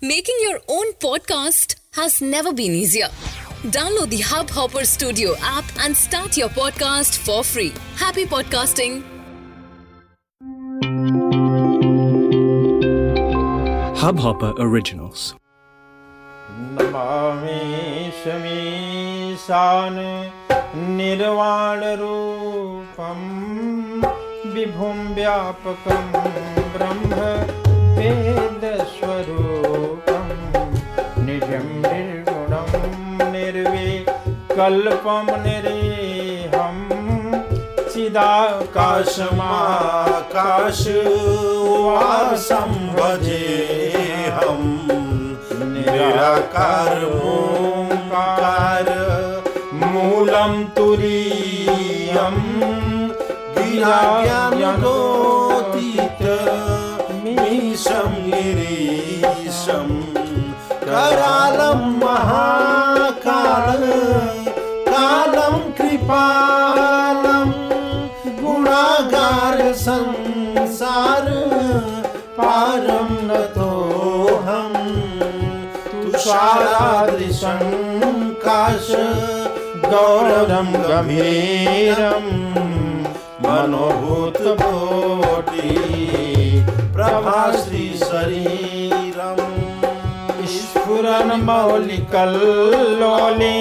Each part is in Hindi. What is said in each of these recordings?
Making your own podcast has never been easier. Download the Hubhopper Studio app and start your podcast for free. Happy podcasting! Hubhopper Originals. Namami शमीशान निर्वाणरूपं विभुं व्यापकं ब्रह्म वेदस्वरूपं निर्विकल्पं निरेहं चिदाकाशमाकाश वासं भजेऽहम् निराकार ओङ्कार मूलं तुरीयं गिराज्ञानोदित मीशं गिरीशं करालं महाकाल गार संसार पारं नतोहं तुषारादृशं काश गौरवं रमेरं मनोभूतभोडी प्रभाश्री शरीरम् स्फुरन् मौलिकल्लोलि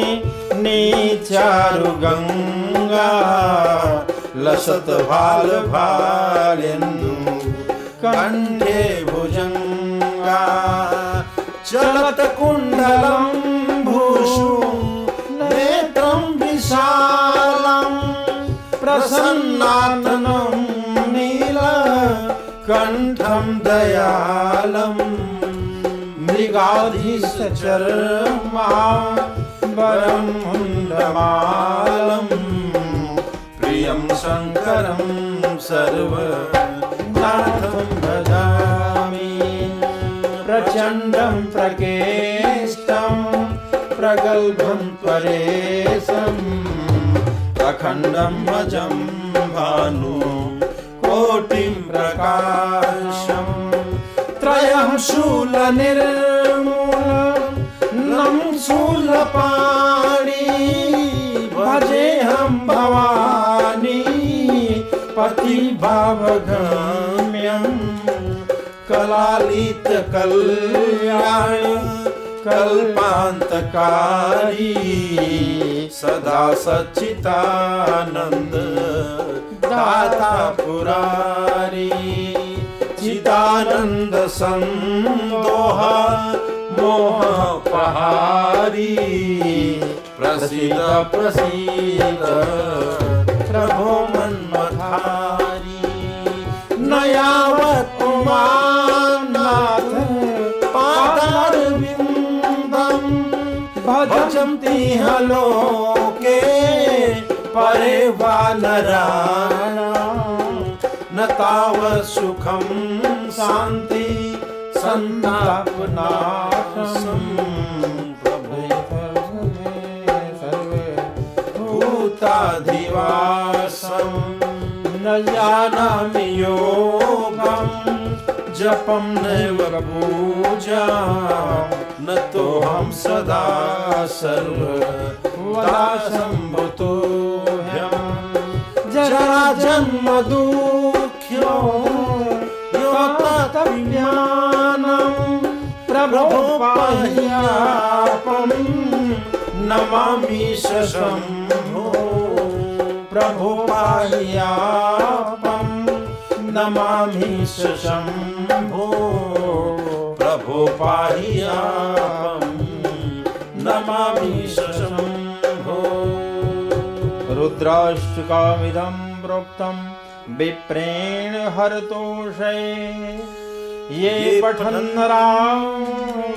नीचारुगङ्गा लसत भाल भालेन्दु कण्ठे भुजङ्गा चलत कुण्डलं भूषु नेत्रं विशालं प्रसन्नातनं नील कण्ठं दयालम्। मृगाधीशचर्मा वरं मुण्डमालं प्रियं शङ्करं सर्वनाथं भजामि। प्रचण्डं प्रकेष्टं, प्रगल्भं परेशम् अखण्डं भजं भानु, कोटिं प्रकाशम् त्रयं शूलनिर्मूलं शूलपाणि भजेऽहं पतिभावगम्यं कलालितकल्याण कल्पान्तकारी सदा सच्चितानन्द दाता पुरारी। चिदानन्द सन्दोह मोह पहारी। प्रसीद प्रसीद। भजन्ति हलोके, परे वानराणा न तावत् सुखं शान्ति सन्तापनाशं भूताधिवासं न जानामि योगं जपम नैव पूजा। न तोऽहं सदा सर्वदा सम्भुतोऽहम् जरा जन्म दुःख्यो योतज्ञानं प्रभो पाह्यापं नमामि शम्भो प्रभो पाह्यापं नमामि शम्भो प्रभो पाह्यापं नमामि शम्भो रुद्राष्टकामिदं प्रोक्तं विप्रेण हरतोषे। ये पठन्नरां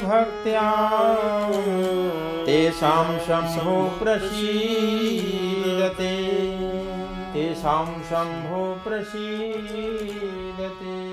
भक्त्या। तेषां शम्भो प्रसीदते। तेषां शम्भो प्रसीदते।